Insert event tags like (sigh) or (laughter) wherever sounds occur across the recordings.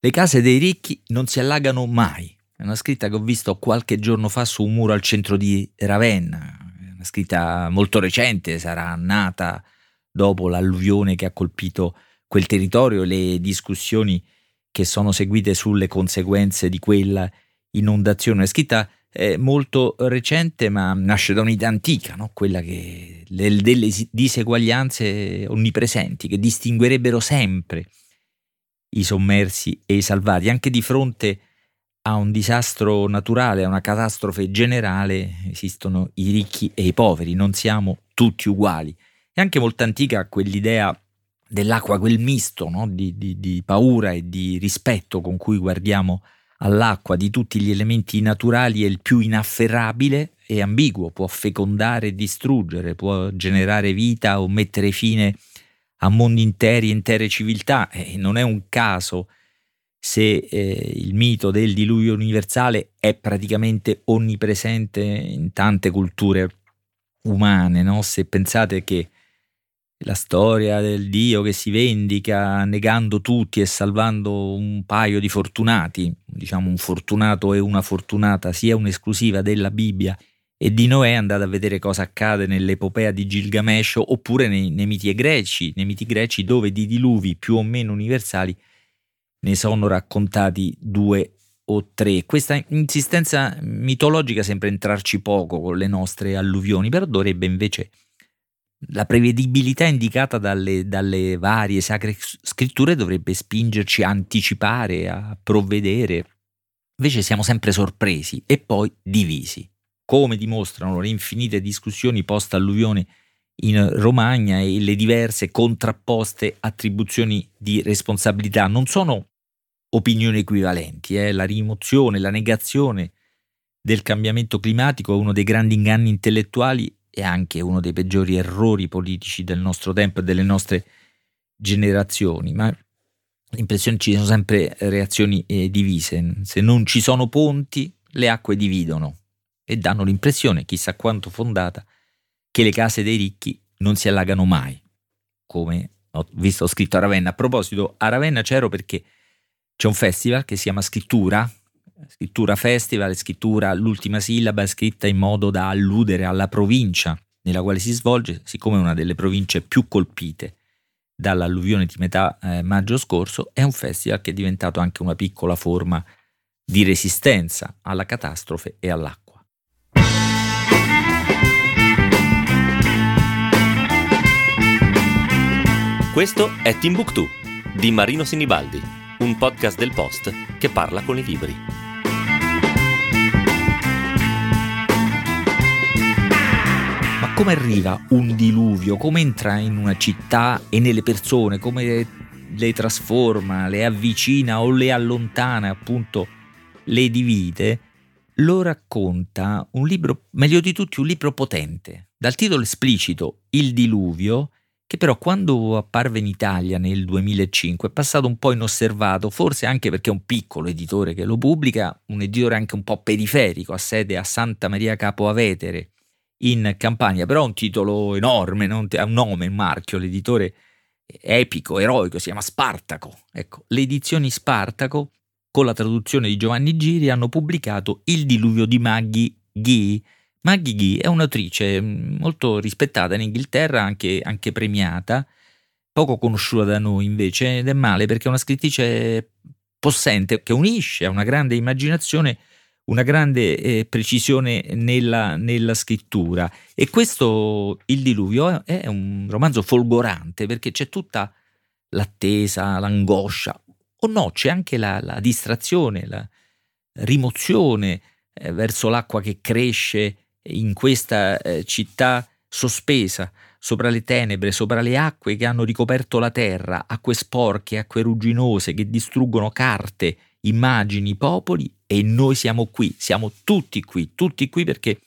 Le case dei ricchi non si allagano mai. È una scritta che ho visto qualche giorno fa su un muro al centro di Ravenna. È una scritta molto recente, sarà nata dopo l'alluvione che ha colpito quel territorio e le discussioni che sono seguite sulle conseguenze di quella inondazione. È scritta eh, molto recente, ma nasce da un'idea antica, no? quella che, delle diseguaglianze onnipresenti che distinguerebbero sempre i sommersi e i salvati, anche di fronte a un disastro naturale, a una catastrofe generale, esistono i ricchi e i poveri, non siamo tutti uguali. È anche molto antica quell'idea dell'acqua, quel misto no? di, di, di, paura e di rispetto con cui guardiamo all'acqua, di tutti gli elementi naturali, è il più inafferrabile e ambiguo, può fecondare e distruggere, può generare vita o mettere fine a mondi interi, intere civiltà. E non è un caso se eh, il mito del diluvio universale è praticamente onnipresente in tante culture umane, no? se pensate che la storia del Dio che si vendica negando tutti e salvando un paio di fortunati, diciamo un fortunato e una fortunata, sia un'esclusiva della Bibbia e di Noè, andate a vedere cosa accade nell'epopea di Gilgamesh oppure nei, nei miti greci, nei miti greci dove di diluvi più o meno universali ne sono raccontati due o tre. Questa insistenza mitologica sembra entrarci poco con le nostre alluvioni, però dovrebbe invece la prevedibilità indicata dalle, dalle, varie sacre scritture dovrebbe spingerci a anticipare, a provvedere. Invece siamo sempre sorpresi e poi divisi, come dimostrano le infinite discussioni post-alluvione in Romagna e le diverse contrapposte attribuzioni di responsabilità. Non sono opinioni equivalenti, eh? la rimozione, la negazione del cambiamento climatico è uno dei grandi inganni intellettuali è anche uno dei peggiori errori politici del nostro tempo e delle nostre generazioni, ma l'impressione ci sono sempre reazioni eh, divise. Se non ci sono ponti, le acque dividono e danno l'impressione, chissà quanto fondata, che le case dei ricchi non si allagano mai, come ho visto scritto a Ravenna. A proposito, a Ravenna c'ero perché c'è un festival che si chiama Scrittura, scrittura festival, scrittura l'ultima sillaba è scritta in modo da alludere alla provincia nella quale si svolge, siccome è una delle province più colpite dall'alluvione di metà eh, maggio scorso, è un festival che è diventato anche una piccola forma di resistenza alla catastrofe e all'acqua. Questo è Timbuktu di Marino Sinibaldi, un podcast del Post che parla con i libri. come arriva un diluvio, come entra in una città e nelle persone, come le trasforma, le avvicina o le allontana, appunto, le divide, lo racconta un libro, meglio di tutti, un libro potente, dal titolo esplicito Il diluvio, che però quando apparve in Italia nel 2005 è passato un po' inosservato, forse anche perché è un piccolo editore che lo pubblica, un editore anche un po' periferico, ha sede a Santa Maria Capo Avetere, in Campania, però ha un titolo enorme, ha un nome, un marchio, l'editore epico, eroico, si chiama Spartaco. Ecco, le edizioni Spartaco, con la traduzione di Giovanni Giri, hanno pubblicato Il diluvio di Maggie Ghee. Maggie Ghee è un'autrice mm, molto rispettata in Inghilterra, anche, anche premiata, poco conosciuta da noi invece, ed è male perché è una scrittrice possente che unisce a una grande immaginazione una grande eh, precisione nella, nella, scrittura. E questo, Il Diluvio, è un romanzo folgorante perché c'è tutta l'attesa, l'angoscia, o no, c'è anche la, la distrazione, la rimozione eh, verso l'acqua che cresce in questa eh, città sospesa sopra le tenebre, sopra le acque che hanno ricoperto la terra, acque sporche, acque rugginose che distruggono carte, immagini, popoli e noi siamo qui, siamo tutti qui, tutti qui perché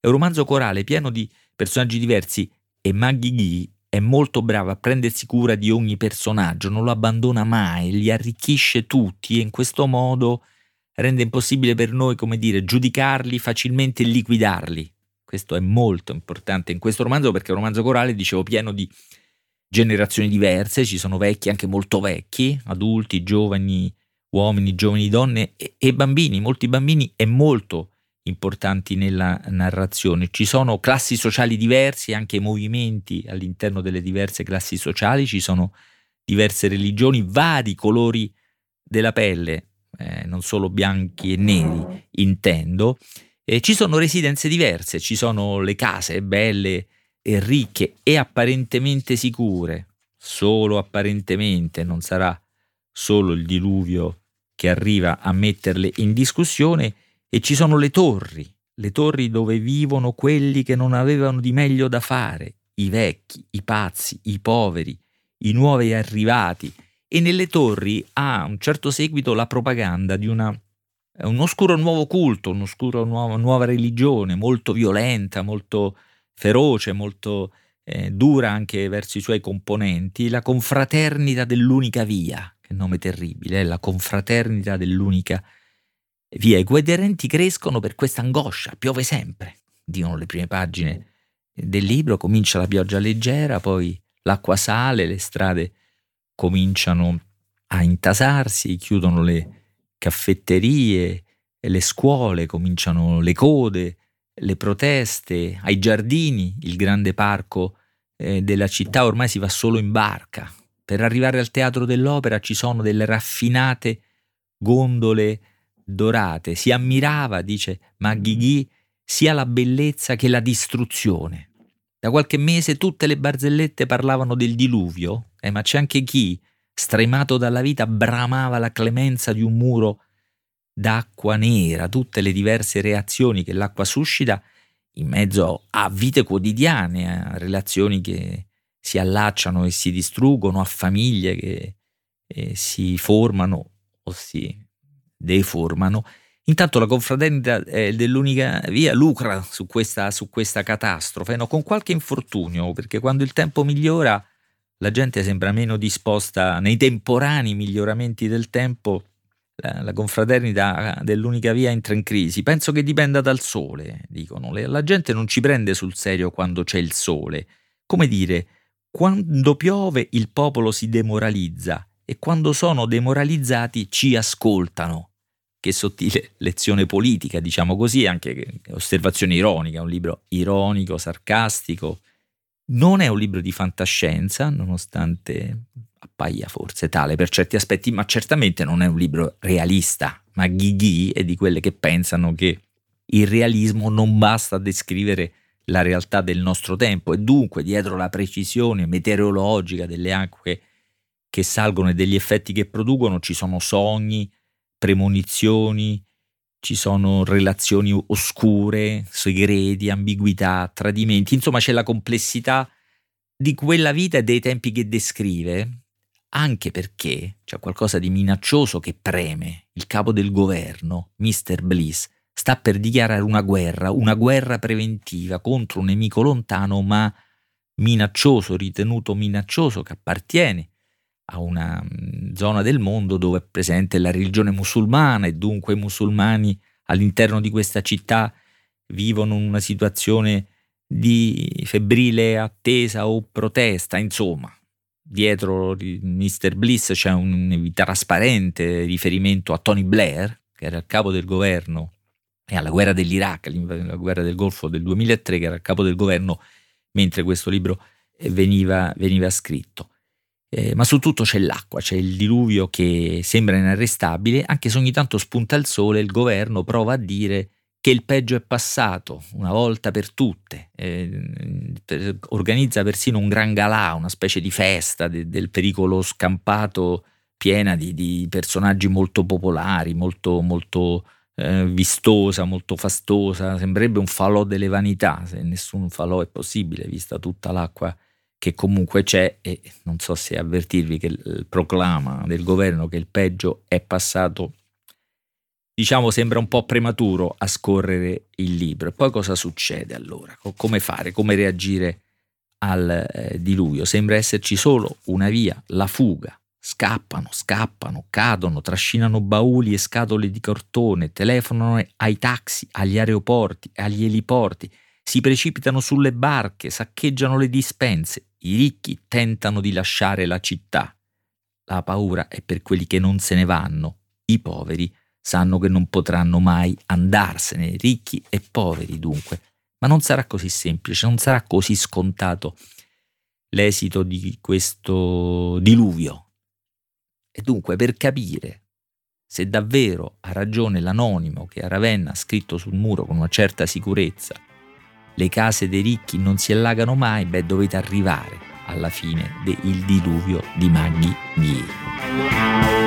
è un romanzo corale pieno di personaggi diversi e Maggie Ghee è molto brava a prendersi cura di ogni personaggio, non lo abbandona mai, li arricchisce tutti e in questo modo rende impossibile per noi, come dire, giudicarli facilmente e liquidarli. Questo è molto importante in questo romanzo perché è un romanzo corale, dicevo, pieno di generazioni diverse, ci sono vecchi, anche molto vecchi, adulti, giovani, uomini, giovani, donne e, e bambini, molti bambini e molto importanti nella narrazione. Ci sono classi sociali diverse, anche movimenti all'interno delle diverse classi sociali, ci sono diverse religioni, vari colori della pelle, eh, non solo bianchi e neri, intendo. E ci sono residenze diverse, ci sono le case belle e ricche e apparentemente sicure, solo apparentemente, non sarà solo il diluvio che arriva a metterle in discussione, e ci sono le torri, le torri dove vivono quelli che non avevano di meglio da fare, i vecchi, i pazzi, i poveri, i nuovi arrivati, e nelle torri ha un certo seguito la propaganda di una, un oscuro nuovo culto, un'oscura nuova, nuova religione, molto violenta, molto feroce, molto eh, dura anche verso i suoi componenti, la confraternita dell'unica via, che nome terribile, è la confraternita dell'unica via. I guaderenti crescono per questa angoscia, piove sempre, dicono le prime pagine del libro, comincia la pioggia leggera, poi l'acqua sale, le strade cominciano a intasarsi, chiudono le caffetterie, le scuole, cominciano le code, le proteste, ai giardini, il grande parco eh, della città ormai si va solo in barca. Per arrivare al teatro dell'opera ci sono delle raffinate gondole dorate. Si ammirava, dice Maghighi, sia la bellezza che la distruzione. Da qualche mese tutte le barzellette parlavano del diluvio, eh, ma c'è anche chi, stremato dalla vita, bramava la clemenza di un muro d'acqua nera, tutte le diverse reazioni che l'acqua suscita in mezzo a vite quotidiane, a relazioni che si allacciano e si distruggono, a famiglie che eh, si formano o si deformano Intanto la confraternita eh, dell'unica via lucra su questa, su questa catastrofe, no? con qualche infortunio, perché quando il tempo migliora la gente sembra meno disposta, nei temporanei miglioramenti del tempo, la, la confraternita dell'unica via entra in crisi. Penso che dipenda dal sole, dicono. La gente non ci prende sul serio quando c'è il sole. Come dire, quando piove il popolo si demoralizza e quando sono demoralizzati ci ascoltano che sottile (laughs) lezione politica, diciamo così, anche osservazione ironica, un libro ironico, sarcastico. Non è un libro di fantascienza, nonostante appaia forse tale per certi aspetti, ma certamente non è un libro realista. Ma Ghighi è di quelle che pensano che il realismo non basta a descrivere la realtà del nostro tempo e dunque dietro la precisione meteorologica delle acque che salgono e degli effetti che producono ci sono sogni, premonizioni, ci sono relazioni oscure, segreti, ambiguità, tradimenti, insomma c'è la complessità di quella vita e dei tempi che descrive, anche perché c'è qualcosa di minaccioso che preme. Il capo del governo, Mr. Bliss, sta per dichiarare una guerra, una guerra preventiva contro un nemico lontano ma minaccioso, ritenuto minaccioso, che appartiene a una mm, zona del mondo dove è presente la religione musulmana e dunque i musulmani all'interno di questa città vivono una situazione di febbrile attesa o protesta, insomma. Dietro Mr. Bliss c'è un trasparente riferimento a Tony Blair, che era il capo del governo, e alla guerra dell'Iraq, la guerra del Golfo del 2003, che era il capo del governo mentre questo libro veniva, veniva scritto. Eh, ma su tutto c'è l'acqua, c'è il diluvio che sembra inarrestabile, anche se ogni tanto spunta il sole, il governo prova a dire che il peggio è passato, una volta per tutte, eh, organizza persino un gran galà, una specie di festa de, del pericolo scampato piena di, di personaggi molto popolari, molto, molto eh, vistosa, molto fastosa, sembrerebbe un falò delle vanità, se nessun falò è possibile vista tutta l'acqua che comunque c'è e non so se avvertirvi che il proclama del governo che il peggio è passato, diciamo sembra un po' prematuro a scorrere il libro. Poi cosa succede allora? Come fare? Come reagire al eh, diluvio? Sembra esserci solo una via, la fuga. Scappano, scappano, cadono, trascinano bauli e scatole di cartone, telefonano ai taxi, agli aeroporti, agli eliporti, si precipitano sulle barche, saccheggiano le dispense, i ricchi tentano di lasciare la città. La paura è per quelli che non se ne vanno, i poveri sanno che non potranno mai andarsene, ricchi e poveri dunque. Ma non sarà così semplice, non sarà così scontato l'esito di questo diluvio. E dunque per capire se davvero ha ragione l'anonimo che a Ravenna ha scritto sul muro con una certa sicurezza le case dei ricchi non si allagano mai, beh dovete arrivare alla fine del diluvio di Maghi Miei.